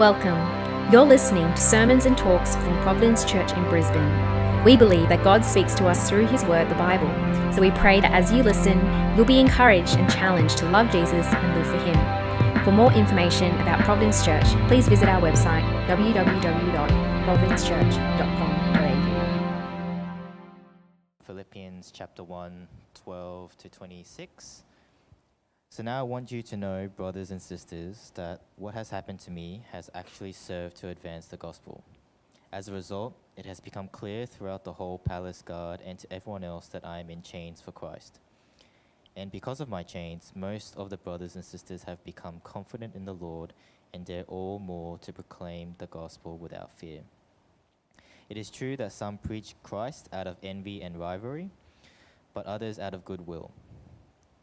Welcome. You're listening to sermons and talks from Providence Church in Brisbane. We believe that God speaks to us through His Word, the Bible. So we pray that as you listen, you'll be encouraged and challenged to love Jesus and live for Him. For more information about Providence Church, please visit our website www.providencechurch.com.au. Philippians chapter 1, 12 to 26. So now I want you to know, brothers and sisters, that what has happened to me has actually served to advance the gospel. As a result, it has become clear throughout the whole palace guard and to everyone else that I am in chains for Christ. And because of my chains, most of the brothers and sisters have become confident in the Lord and dare all more to proclaim the gospel without fear. It is true that some preach Christ out of envy and rivalry, but others out of goodwill.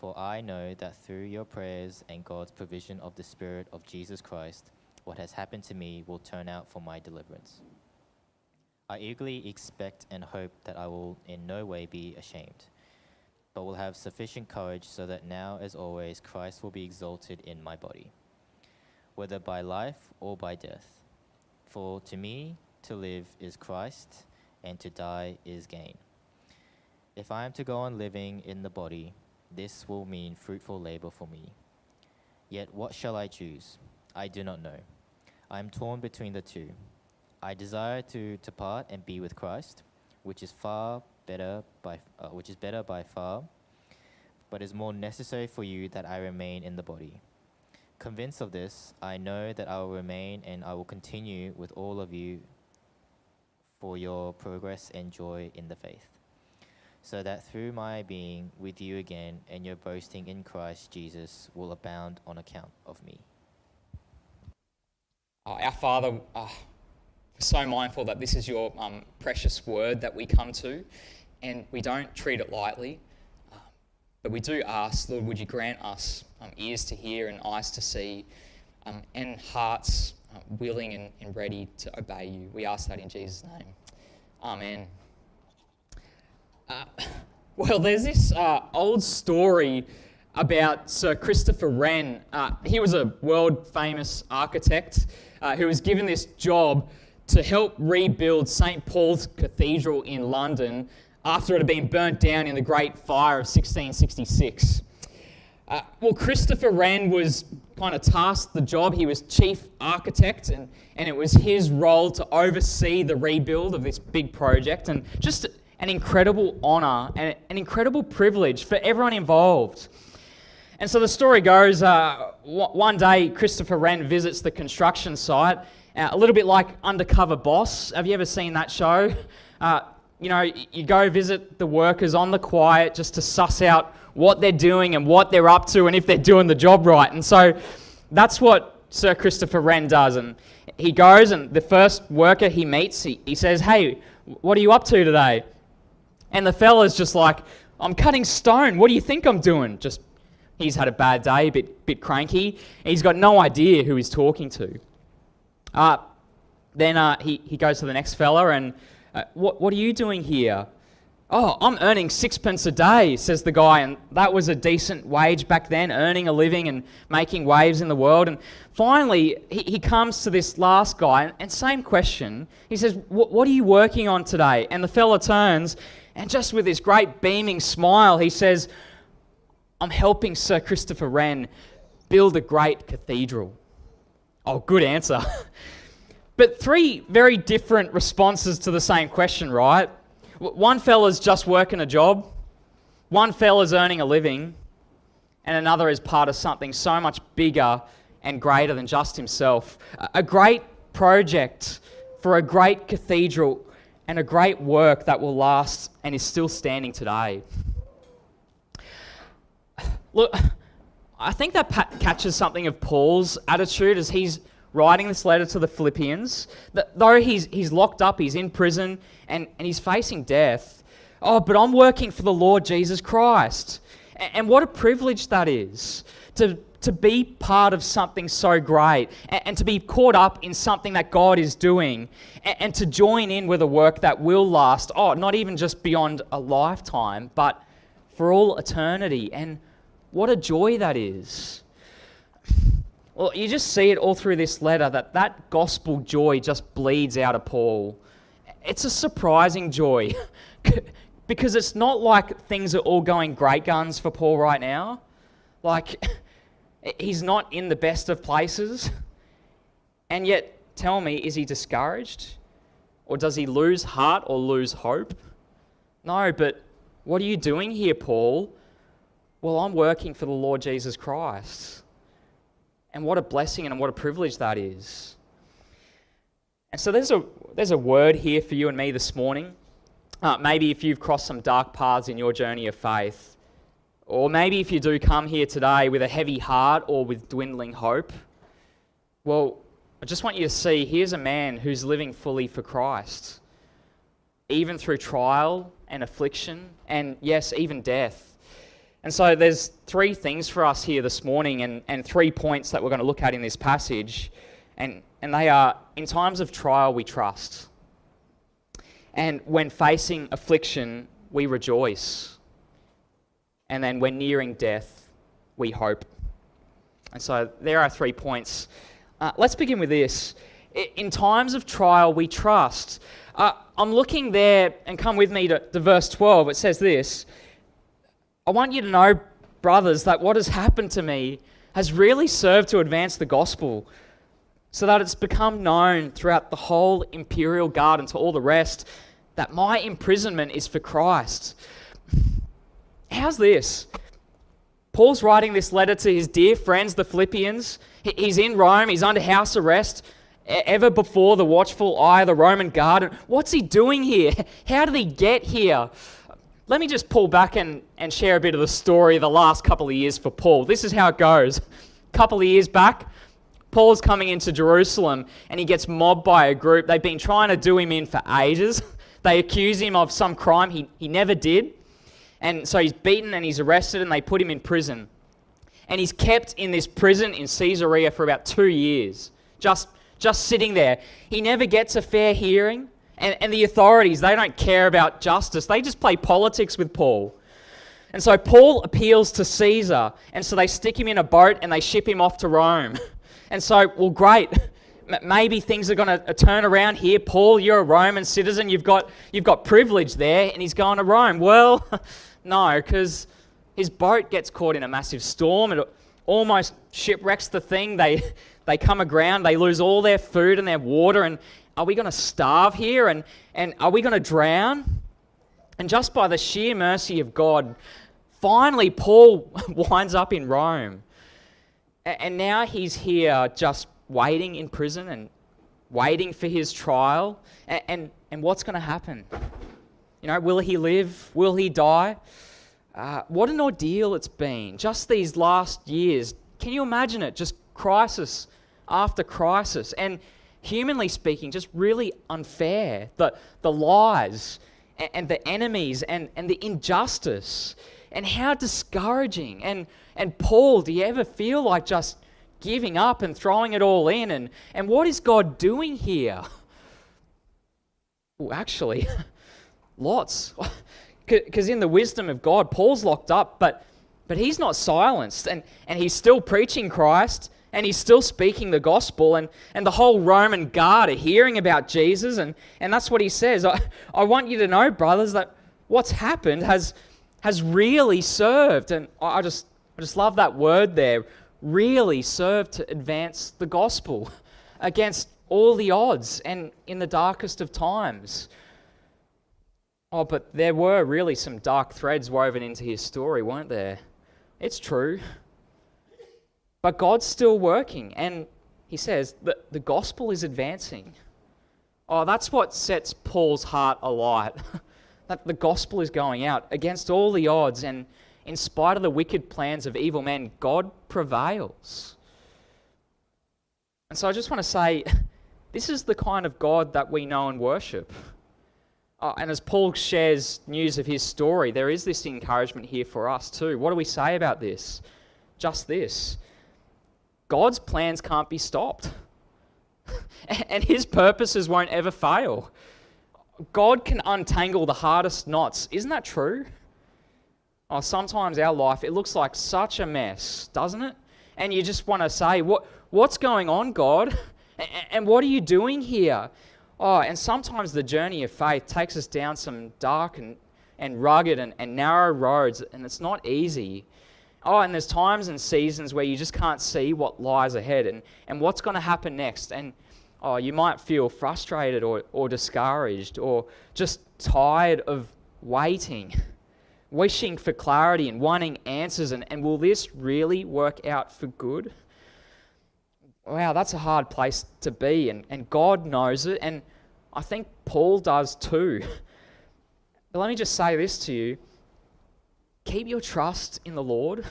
For I know that through your prayers and God's provision of the Spirit of Jesus Christ, what has happened to me will turn out for my deliverance. I eagerly expect and hope that I will in no way be ashamed, but will have sufficient courage so that now, as always, Christ will be exalted in my body, whether by life or by death. For to me, to live is Christ, and to die is gain. If I am to go on living in the body, this will mean fruitful labor for me. Yet what shall I choose? I do not know. I am torn between the two. I desire to depart and be with Christ, which is far better by uh, which is better by far, but is more necessary for you that I remain in the body. Convinced of this, I know that I will remain and I will continue with all of you for your progress and joy in the faith so that through my being with you again and your boasting in Christ Jesus will abound on account of me. Uh, our Father, uh, so mindful that this is your um, precious word that we come to, and we don't treat it lightly. Uh, but we do ask, Lord, would you grant us um, ears to hear and eyes to see, um, and hearts uh, willing and, and ready to obey you? We ask that in Jesus' name. Amen. Well, there's this uh, old story about Sir Christopher Wren. Uh, he was a world famous architect uh, who was given this job to help rebuild St. Paul's Cathedral in London after it had been burnt down in the Great Fire of 1666. Uh, well, Christopher Wren was kind of tasked the job. He was chief architect, and, and it was his role to oversee the rebuild of this big project. And just an incredible honour and an incredible privilege for everyone involved. And so the story goes uh, one day, Christopher Wren visits the construction site, uh, a little bit like Undercover Boss. Have you ever seen that show? Uh, you know, you go visit the workers on the quiet just to suss out what they're doing and what they're up to and if they're doing the job right. And so that's what Sir Christopher Wren does. And he goes, and the first worker he meets, he, he says, Hey, what are you up to today? And the fella's just like, I'm cutting stone. What do you think I'm doing? Just, he's had a bad day, a bit, bit cranky. He's got no idea who he's talking to. Uh, then uh, he, he goes to the next fella and, uh, what, what are you doing here? Oh, I'm earning sixpence a day, says the guy. And that was a decent wage back then, earning a living and making waves in the world. And finally, he, he comes to this last guy, and same question. He says, What are you working on today? And the fella turns and just with this great beaming smile, he says, I'm helping Sir Christopher Wren build a great cathedral. Oh, good answer. but three very different responses to the same question, right? One fella's just working a job, one fella's earning a living, and another is part of something so much bigger and greater than just himself. A great project for a great cathedral and a great work that will last and is still standing today. Look, I think that catches something of Paul's attitude as he's writing this letter to the Philippians, that though he's, he's locked up, he's in prison, and, and he's facing death, oh, but I'm working for the Lord Jesus Christ. And, and what a privilege that is to, to be part of something so great and, and to be caught up in something that God is doing and, and to join in with a work that will last, oh, not even just beyond a lifetime, but for all eternity. And what a joy that is. Well, you just see it all through this letter that that gospel joy just bleeds out of Paul. It's a surprising joy because it's not like things are all going great guns for Paul right now. Like, he's not in the best of places. And yet, tell me, is he discouraged? Or does he lose heart or lose hope? No, but what are you doing here, Paul? Well, I'm working for the Lord Jesus Christ. And what a blessing and what a privilege that is. And so there's a, there's a word here for you and me this morning. Uh, maybe if you've crossed some dark paths in your journey of faith, or maybe if you do come here today with a heavy heart or with dwindling hope, well, I just want you to see here's a man who's living fully for Christ, even through trial and affliction, and yes, even death. And so there's three things for us here this morning and, and three points that we're going to look at in this passage. And, and they are in times of trial, we trust. And when facing affliction, we rejoice. And then when nearing death, we hope. And so there are three points. Uh, let's begin with this. In times of trial, we trust. Uh, I'm looking there, and come with me to, to verse 12. It says this I want you to know, brothers, that what has happened to me has really served to advance the gospel so that it's become known throughout the whole imperial guard and to all the rest that my imprisonment is for Christ. How's this? Paul's writing this letter to his dear friends, the Philippians. He's in Rome, he's under house arrest, ever before the watchful eye of the Roman guard. What's he doing here? How did he get here? Let me just pull back and, and share a bit of the story of the last couple of years for Paul. This is how it goes. A couple of years back, Paul's coming into Jerusalem and he gets mobbed by a group. They've been trying to do him in for ages. They accuse him of some crime he, he never did. And so he's beaten and he's arrested and they put him in prison. And he's kept in this prison in Caesarea for about two years, just, just sitting there. He never gets a fair hearing. And, and the authorities, they don't care about justice. They just play politics with Paul. And so Paul appeals to Caesar. And so they stick him in a boat and they ship him off to Rome. And so, well, great. Maybe things are going to uh, turn around here. Paul, you're a Roman citizen. You've got, you've got privilege there. And he's going to Rome. Well, no, because his boat gets caught in a massive storm. It almost shipwrecks the thing. They, they come aground. They lose all their food and their water. And, are we going to starve here? And, and are we going to drown? And just by the sheer mercy of God, finally Paul winds up in Rome. And now he's here just waiting in prison and waiting for his trial. And, and, and what's going to happen? You know, will he live? Will he die? Uh, what an ordeal it's been just these last years. Can you imagine it? Just crisis after crisis. And humanly speaking, just really unfair. The, the lies and, and the enemies and, and the injustice. And how discouraging. And, and Paul, do you ever feel like just giving up and throwing it all in? And, and what is God doing here? Well, actually, lots. Because in the wisdom of God, Paul's locked up, but, but he's not silenced. And, and he's still preaching Christ and he's still speaking the gospel, and, and the whole Roman guard are hearing about Jesus, and, and that's what he says. I, I want you to know, brothers, that what's happened has, has really served. And I just, I just love that word there really served to advance the gospel against all the odds and in the darkest of times. Oh, but there were really some dark threads woven into his story, weren't there? It's true. But God's still working. And he says that the gospel is advancing. Oh, that's what sets Paul's heart alight. that the gospel is going out against all the odds. And in spite of the wicked plans of evil men, God prevails. And so I just want to say this is the kind of God that we know and worship. Uh, and as Paul shares news of his story, there is this encouragement here for us too. What do we say about this? Just this God's plans can't be stopped, and his purposes won't ever fail. God can untangle the hardest knots. Isn't that true? Oh, sometimes our life, it looks like such a mess, doesn't it? And you just want to say, what, What's going on, God? And what are you doing here? Oh, and sometimes the journey of faith takes us down some dark and, and rugged and, and narrow roads, and it's not easy. Oh, and there's times and seasons where you just can't see what lies ahead and, and what's going to happen next. And oh, you might feel frustrated or, or discouraged or just tired of waiting, wishing for clarity and wanting answers. And, and will this really work out for good? Wow, that's a hard place to be. And, and God knows it. And I think Paul does too. But let me just say this to you keep your trust in the Lord.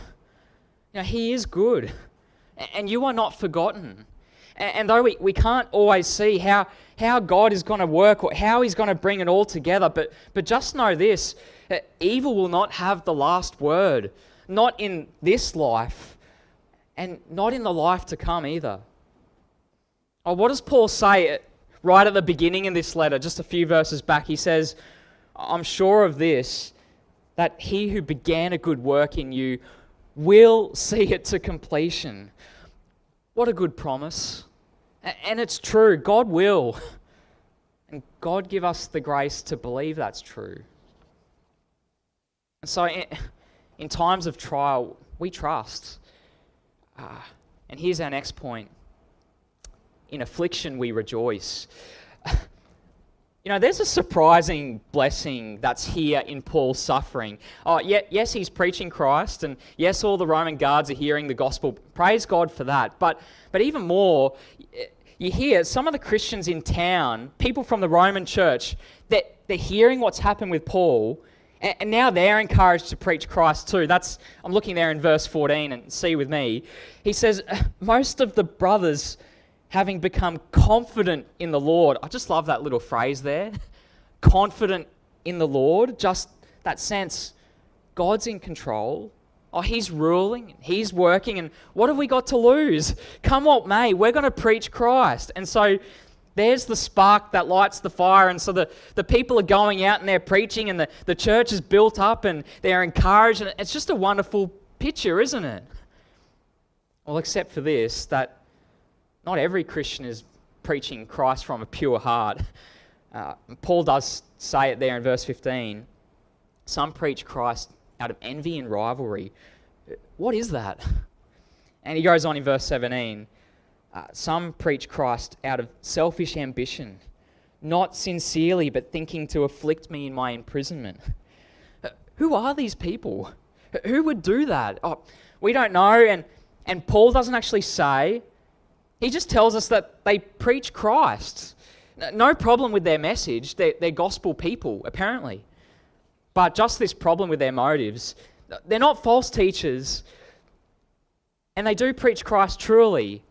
Now, He is good, and you are not forgotten. And, and though we, we can't always see how, how God is going to work or how He's going to bring it all together, but, but just know this evil will not have the last word, not in this life, and not in the life to come either. Oh, what does Paul say right at the beginning in this letter, just a few verses back? He says, I'm sure of this, that he who began a good work in you will see it to completion. What a good promise. And it's true, God will. And God give us the grace to believe that's true. And so, in, times of trial, we trust. Uh, and here's our next point in affliction we rejoice. You know, there's a surprising blessing that's here in Paul's suffering. Oh, yeah, yes, he's preaching Christ, and yes, all the Roman guards are hearing the gospel. Praise God for that. But, but even more, you hear some of the Christians in town, people from the Roman church, that they're hearing what's happened with Paul, and, and now they're encouraged to preach Christ too. That's I'm looking there in verse 14 and see with me. He says, most of the brothers having become confident in the Lord. I just love that little phrase there. confident in the Lord, just that sense God's in control. Oh, He's ruling, He's working, and what have we got to lose? Come what may, we're going to preach Christ. And so there's the spark that lights the fire. And so the, the people are going out and they're preaching, and the, the church is built up and they're encouraged. And it's just a wonderful picture, isn't it? Well, except for this, that not every Christian is preaching Christ from a pure heart. Uh, Paul does say it there in verse 15. Some preach Christ out of envy and rivalry. What is that? And he goes on in verse 17. Uh, some preach Christ out of selfish ambition, not sincerely, but thinking to afflict me in my imprisonment. Who are these people? Who would do that? Oh, we don't know, and, and Paul doesn't actually say he just tells us that they preach Christ. No problem with their message. They're, they're gospel people, apparently. But just this problem with their motives. They're not false teachers, and they do preach Christ truly.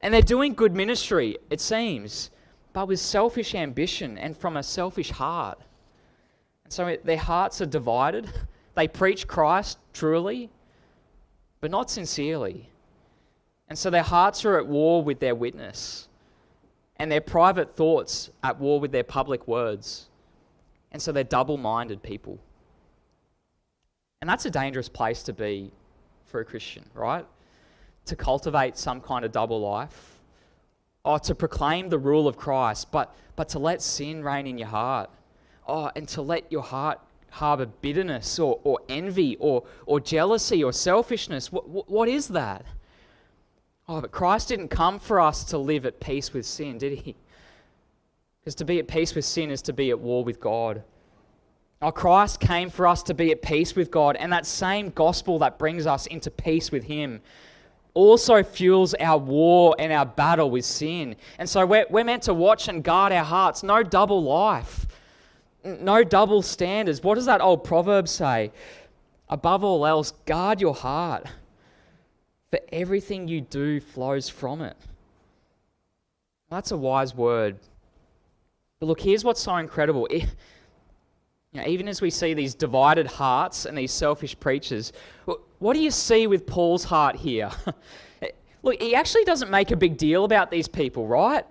And they're doing good ministry, it seems, but with selfish ambition and from a selfish heart. And so their hearts are divided. They preach Christ truly, but not sincerely. And so their hearts are at war with their witness, and their private thoughts at war with their public words. And so they're double minded people. And that's a dangerous place to be for a Christian, right? To cultivate some kind of double life, or to proclaim the rule of Christ, but, but to let sin reign in your heart, oh, and to let your heart harbor bitterness or, or envy or, or jealousy or selfishness. What, what is that? Oh, but Christ didn't come for us to live at peace with sin, did he? Because to be at peace with sin is to be at war with God. Oh, Christ came for us to be at peace with God, and that same gospel that brings us into peace with Him also fuels our war and our battle with sin. And so we're, we're meant to watch and guard our hearts. No double life, no double standards. What does that old proverb say? Above all else, guard your heart for everything you do flows from it. That's a wise word. But look, here's what's so incredible. It, you know, even as we see these divided hearts and these selfish preachers, what do you see with Paul's heart here? Look, he actually doesn't make a big deal about these people, right?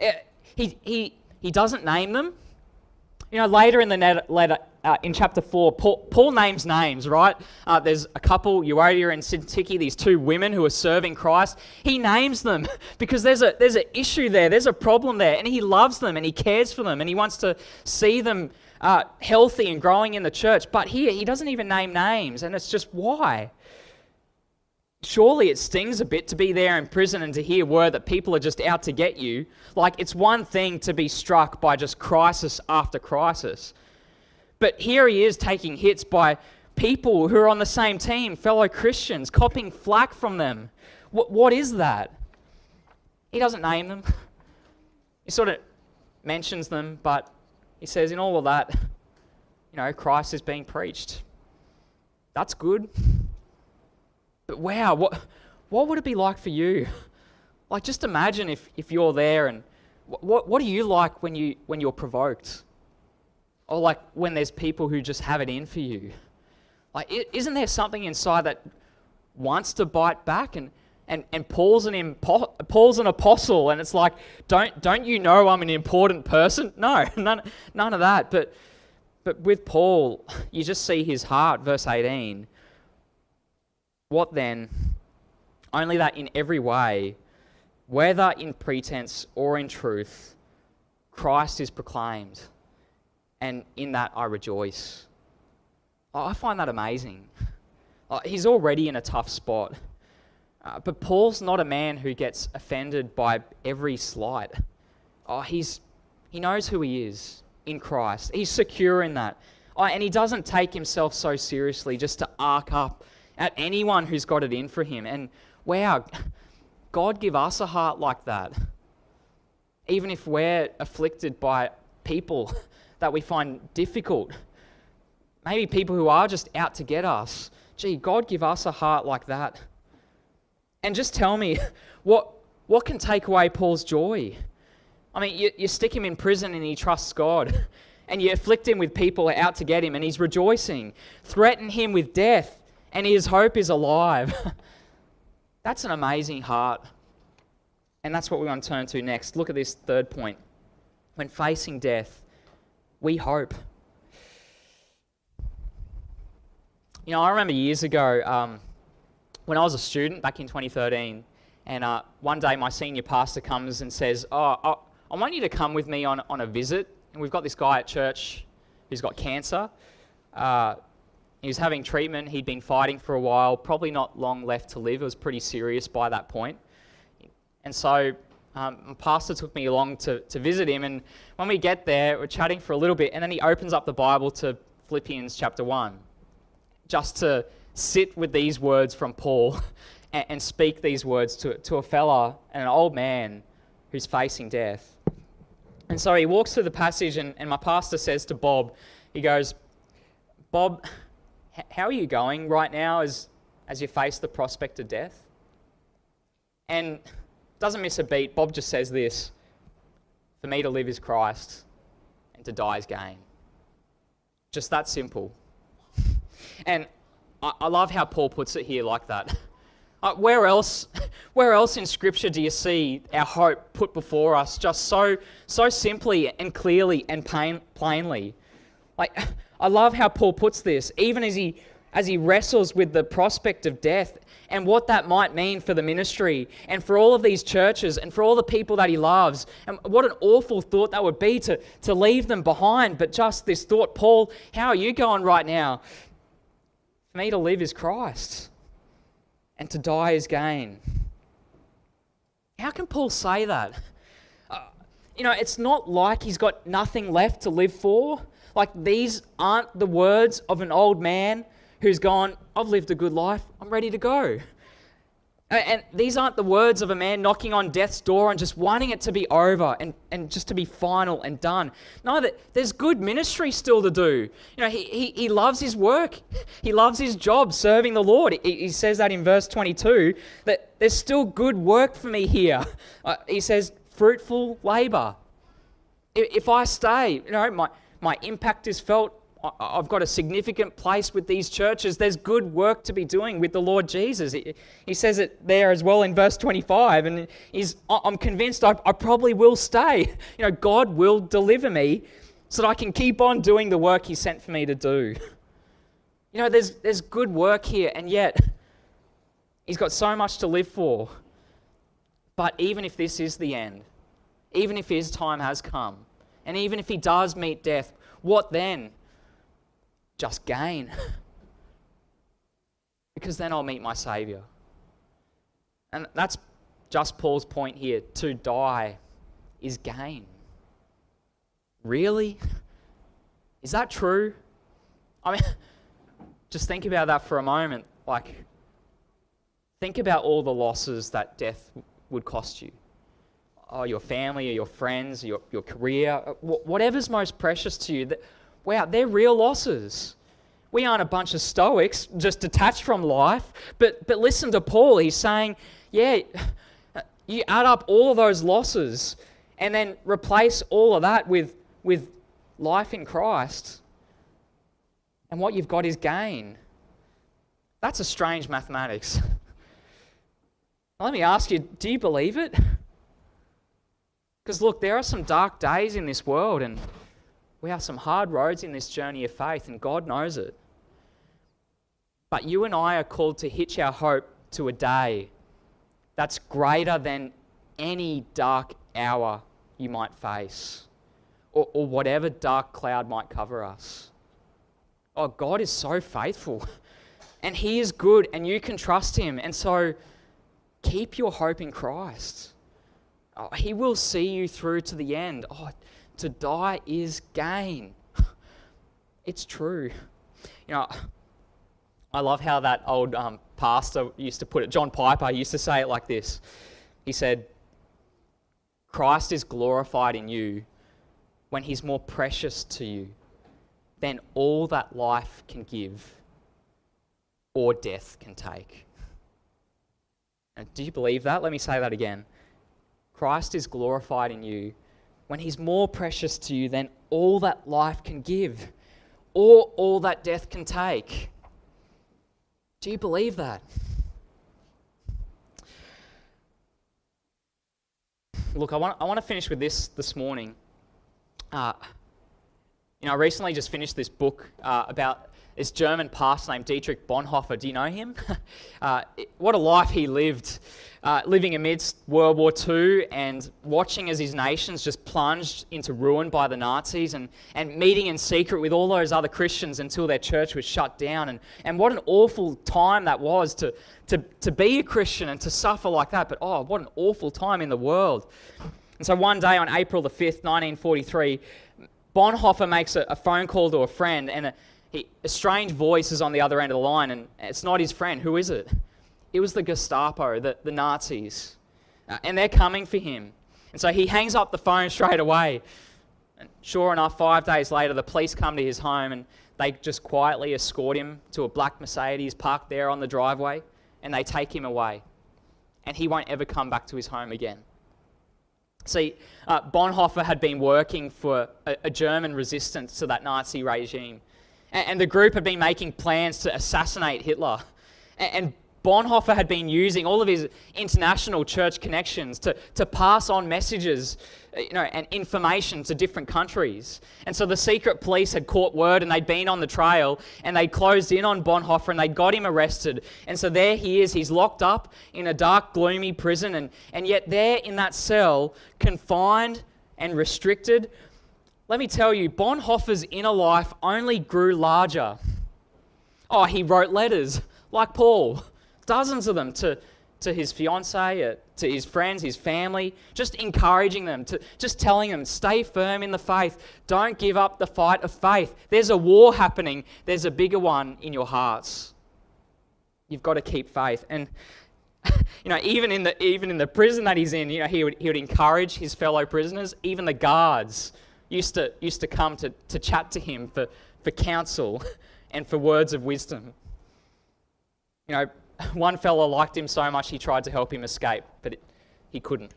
Eh, he, he, he doesn't name them. You know, later in the letter, uh, in chapter 4, Paul, Paul names names, right? Uh, there's a couple, Euodia and Syntyche, these two women who are serving Christ. He names them because there's a there's an issue there, there's a problem there, and he loves them and he cares for them and he wants to see them uh, healthy and growing in the church. But here, he doesn't even name names, and it's just why? Surely it stings a bit to be there in prison and to hear word that people are just out to get you. Like, it's one thing to be struck by just crisis after crisis. But here he is taking hits by people who are on the same team, fellow Christians, copying flack from them. What, what is that? He doesn't name them. He sort of mentions them, but he says, in all of that, you know, Christ is being preached. That's good. But wow, what, what would it be like for you? Like, just imagine if, if you're there and what, what do you like when, you, when you're provoked? Or like when there's people who just have it in for you? Like, isn't there something inside that wants to bite back? And, and, and Paul's, an impo- Paul's an apostle, and it's like, don't, don't you know I'm an important person? No, none, none of that. But, but with Paul, you just see his heart, verse 18. What then? Only that in every way, whether in pretense or in truth, Christ is proclaimed, and in that I rejoice. I find that amazing. Uh, he's already in a tough spot. Uh, but Paul's not a man who gets offended by every slight. Oh, he's, he knows who he is in Christ. He's secure in that. Oh, and he doesn't take himself so seriously just to arc up at anyone who's got it in for him. And wow, God give us a heart like that. Even if we're afflicted by people that we find difficult, maybe people who are just out to get us. Gee, God give us a heart like that. And just tell me, what, what can take away Paul's joy? I mean, you, you stick him in prison and he trusts God, and you afflict him with people out to get him and he's rejoicing. Threaten him with death and his hope is alive. that's an amazing heart. And that's what we want to turn to next. Look at this third point. When facing death, we hope. You know, I remember years ago um, when I was a student back in 2013, and uh, one day my senior pastor comes and says, Oh, I want you to come with me on, on a visit. And we've got this guy at church who's got cancer. Uh, he was having treatment. He'd been fighting for a while, probably not long left to live. It was pretty serious by that point. And so um, my pastor took me along to, to visit him. And when we get there, we're chatting for a little bit. And then he opens up the Bible to Philippians chapter 1, just to sit with these words from Paul and, and speak these words to, to a fella and an old man who's facing death. And so he walks through the passage, and, and my pastor says to Bob, he goes, Bob, how are you going right now as, as you face the prospect of death? And doesn't miss a beat. Bob just says this For me to live is Christ, and to die is gain. Just that simple. And I, I love how Paul puts it here like that. Uh, where else, where else in Scripture do you see our hope put before us just so, so simply and clearly and pain, plainly? Like, I love how Paul puts this, even as he, as he wrestles with the prospect of death and what that might mean for the ministry and for all of these churches and for all the people that he loves. And what an awful thought that would be to, to leave them behind. But just this thought, Paul, how are you going right now? For me to live is Christ, and to die is gain. How can Paul say that? Uh, you know, it's not like he's got nothing left to live for. Like, these aren't the words of an old man who's gone, I've lived a good life, I'm ready to go. And these aren't the words of a man knocking on death's door and just wanting it to be over and, and just to be final and done. No, there's good ministry still to do. You know, he, he, he loves his work. He loves his job serving the Lord. He, he says that in verse 22, that there's still good work for me here. Uh, he says, fruitful labor. If I stay, you know, my, my impact is felt. I've got a significant place with these churches. There's good work to be doing with the Lord Jesus. He says it there as well in verse 25, and he's, I'm convinced I, I probably will stay. You know, God will deliver me so that I can keep on doing the work He sent for me to do. You know, there's, there's good work here, and yet He's got so much to live for. But even if this is the end, even if His time has come, and even if He does meet death, what then? Just gain. because then I'll meet my Saviour. And that's just Paul's point here. To die is gain. Really? Is that true? I mean, just think about that for a moment. Like, think about all the losses that death would cost you. Oh, your family or your friends, your, your career, uh, whatever's most precious to you. That, wow, they're real losses. We aren't a bunch of stoics just detached from life. But, but listen to Paul. He's saying, yeah, you add up all of those losses and then replace all of that with, with life in Christ. And what you've got is gain. That's a strange mathematics. let me ask you do you believe it? Because look, there are some dark days in this world, and we have some hard roads in this journey of faith, and God knows it. But you and I are called to hitch our hope to a day that's greater than any dark hour you might face, or, or whatever dark cloud might cover us. Oh, God is so faithful, and He is good, and you can trust Him. And so, keep your hope in Christ. Oh, he will see you through to the end. Oh, to die is gain. It's true. You know, I love how that old um, pastor used to put it. John Piper used to say it like this He said, Christ is glorified in you when he's more precious to you than all that life can give or death can take. And do you believe that? Let me say that again. Christ is glorified in you when he's more precious to you than all that life can give or all that death can take. Do you believe that? Look, I want, I want to finish with this this morning. Uh, you know, I recently just finished this book uh, about this German pastor named Dietrich Bonhoeffer. Do you know him? uh, what a life he lived, uh, living amidst World War II and watching as his nations just plunged into ruin by the Nazis and, and meeting in secret with all those other Christians until their church was shut down. And, and what an awful time that was to, to, to be a Christian and to suffer like that. But oh, what an awful time in the world. And so one day on April the 5th, 1943, Bonhoeffer makes a, a phone call to a friend and a, he, a strange voice is on the other end of the line, and it's not his friend. Who is it? It was the Gestapo, the, the Nazis. Uh, and they're coming for him. And so he hangs up the phone straight away. And sure enough, five days later, the police come to his home and they just quietly escort him to a black Mercedes parked there on the driveway and they take him away. And he won't ever come back to his home again. See, uh, Bonhoeffer had been working for a, a German resistance to that Nazi regime and the group had been making plans to assassinate Hitler. And Bonhoeffer had been using all of his international church connections to, to pass on messages you know, and information to different countries. And so the secret police had caught word and they'd been on the trail and they closed in on Bonhoeffer and they got him arrested. And so there he is. He's locked up in a dark, gloomy prison. And, and yet, there in that cell, confined and restricted, let me tell you, Bonhoeffer's inner life only grew larger. Oh, he wrote letters like Paul, dozens of them to, to his fiancee, uh, to his friends, his family, just encouraging them, to, just telling them, stay firm in the faith. Don't give up the fight of faith. There's a war happening, there's a bigger one in your hearts. You've got to keep faith. And you know, even in the even in the prison that he's in, you know, he would he would encourage his fellow prisoners, even the guards used to, used to come to, to chat to him for, for counsel and for words of wisdom. You know, one fellow liked him so much he tried to help him escape, but it, he couldn't.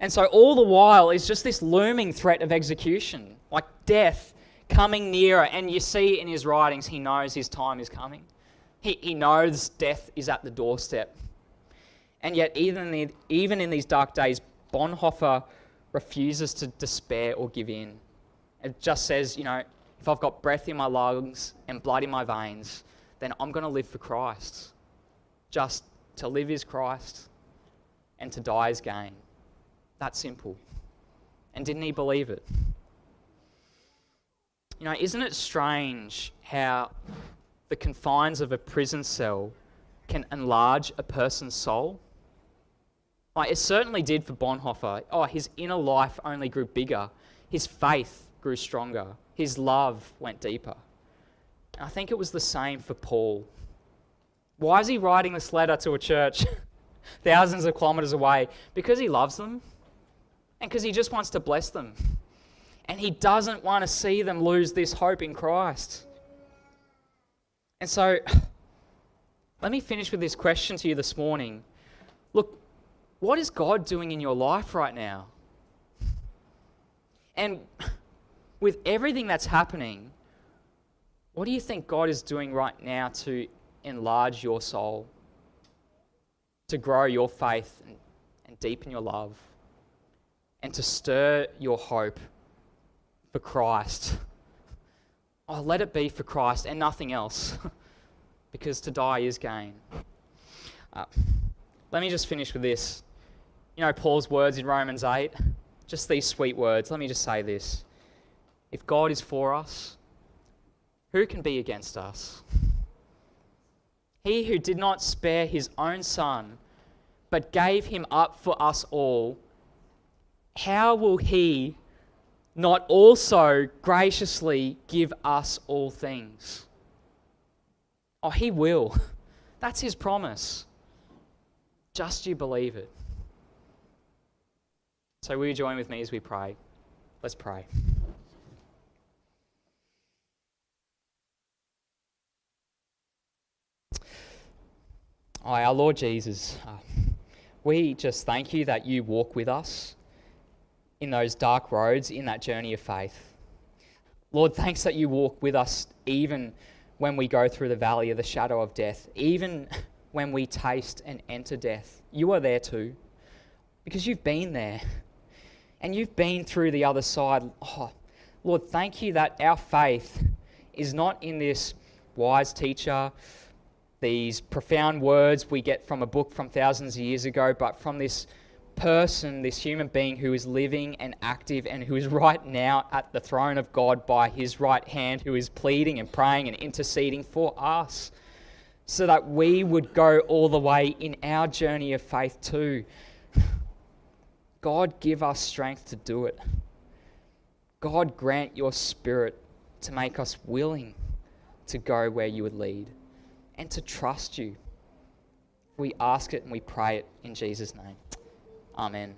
And so, all the while is just this looming threat of execution, like death coming nearer. And you see in his writings, he knows his time is coming. He, he knows death is at the doorstep. And yet, even in, the, even in these dark days, Bonhoeffer refuses to despair or give in. It just says, you know, if I've got breath in my lungs and blood in my veins, then I'm going to live for Christ. Just to live is Christ and to die is gain. That simple. And didn't he believe it? You know, isn't it strange how the confines of a prison cell can enlarge a person's soul? Like, it certainly did for Bonhoeffer. Oh, his inner life only grew bigger, his faith grew stronger, his love went deeper. And I think it was the same for Paul. Why is he writing this letter to a church thousands of kilometers away? Because he loves them and because he just wants to bless them. And he doesn't want to see them lose this hope in Christ. And so, let me finish with this question to you this morning. Look, what is God doing in your life right now? And with everything that's happening, what do you think God is doing right now to enlarge your soul, to grow your faith and, and deepen your love, and to stir your hope for Christ? Oh, let it be for Christ and nothing else, because to die is gain. Uh, let me just finish with this you know, Paul's words in Romans 8, just these sweet words. Let me just say this. If God is for us, who can be against us? He who did not spare his own son, but gave him up for us all, how will he not also graciously give us all things? Oh, he will. That's his promise. Just you believe it. So, will you join with me as we pray? Let's pray. Our Lord Jesus, uh, we just thank you that you walk with us in those dark roads, in that journey of faith. Lord, thanks that you walk with us even when we go through the valley of the shadow of death, even when we taste and enter death. You are there too, because you've been there and you've been through the other side. Oh, Lord, thank you that our faith is not in this wise teacher, these profound words we get from a book from thousands of years ago, but from this person, this human being who is living and active and who is right now at the throne of God by his right hand, who is pleading and praying and interceding for us, so that we would go all the way in our journey of faith too. God, give us strength to do it. God, grant your spirit to make us willing to go where you would lead and to trust you. We ask it and we pray it in Jesus' name. Amen.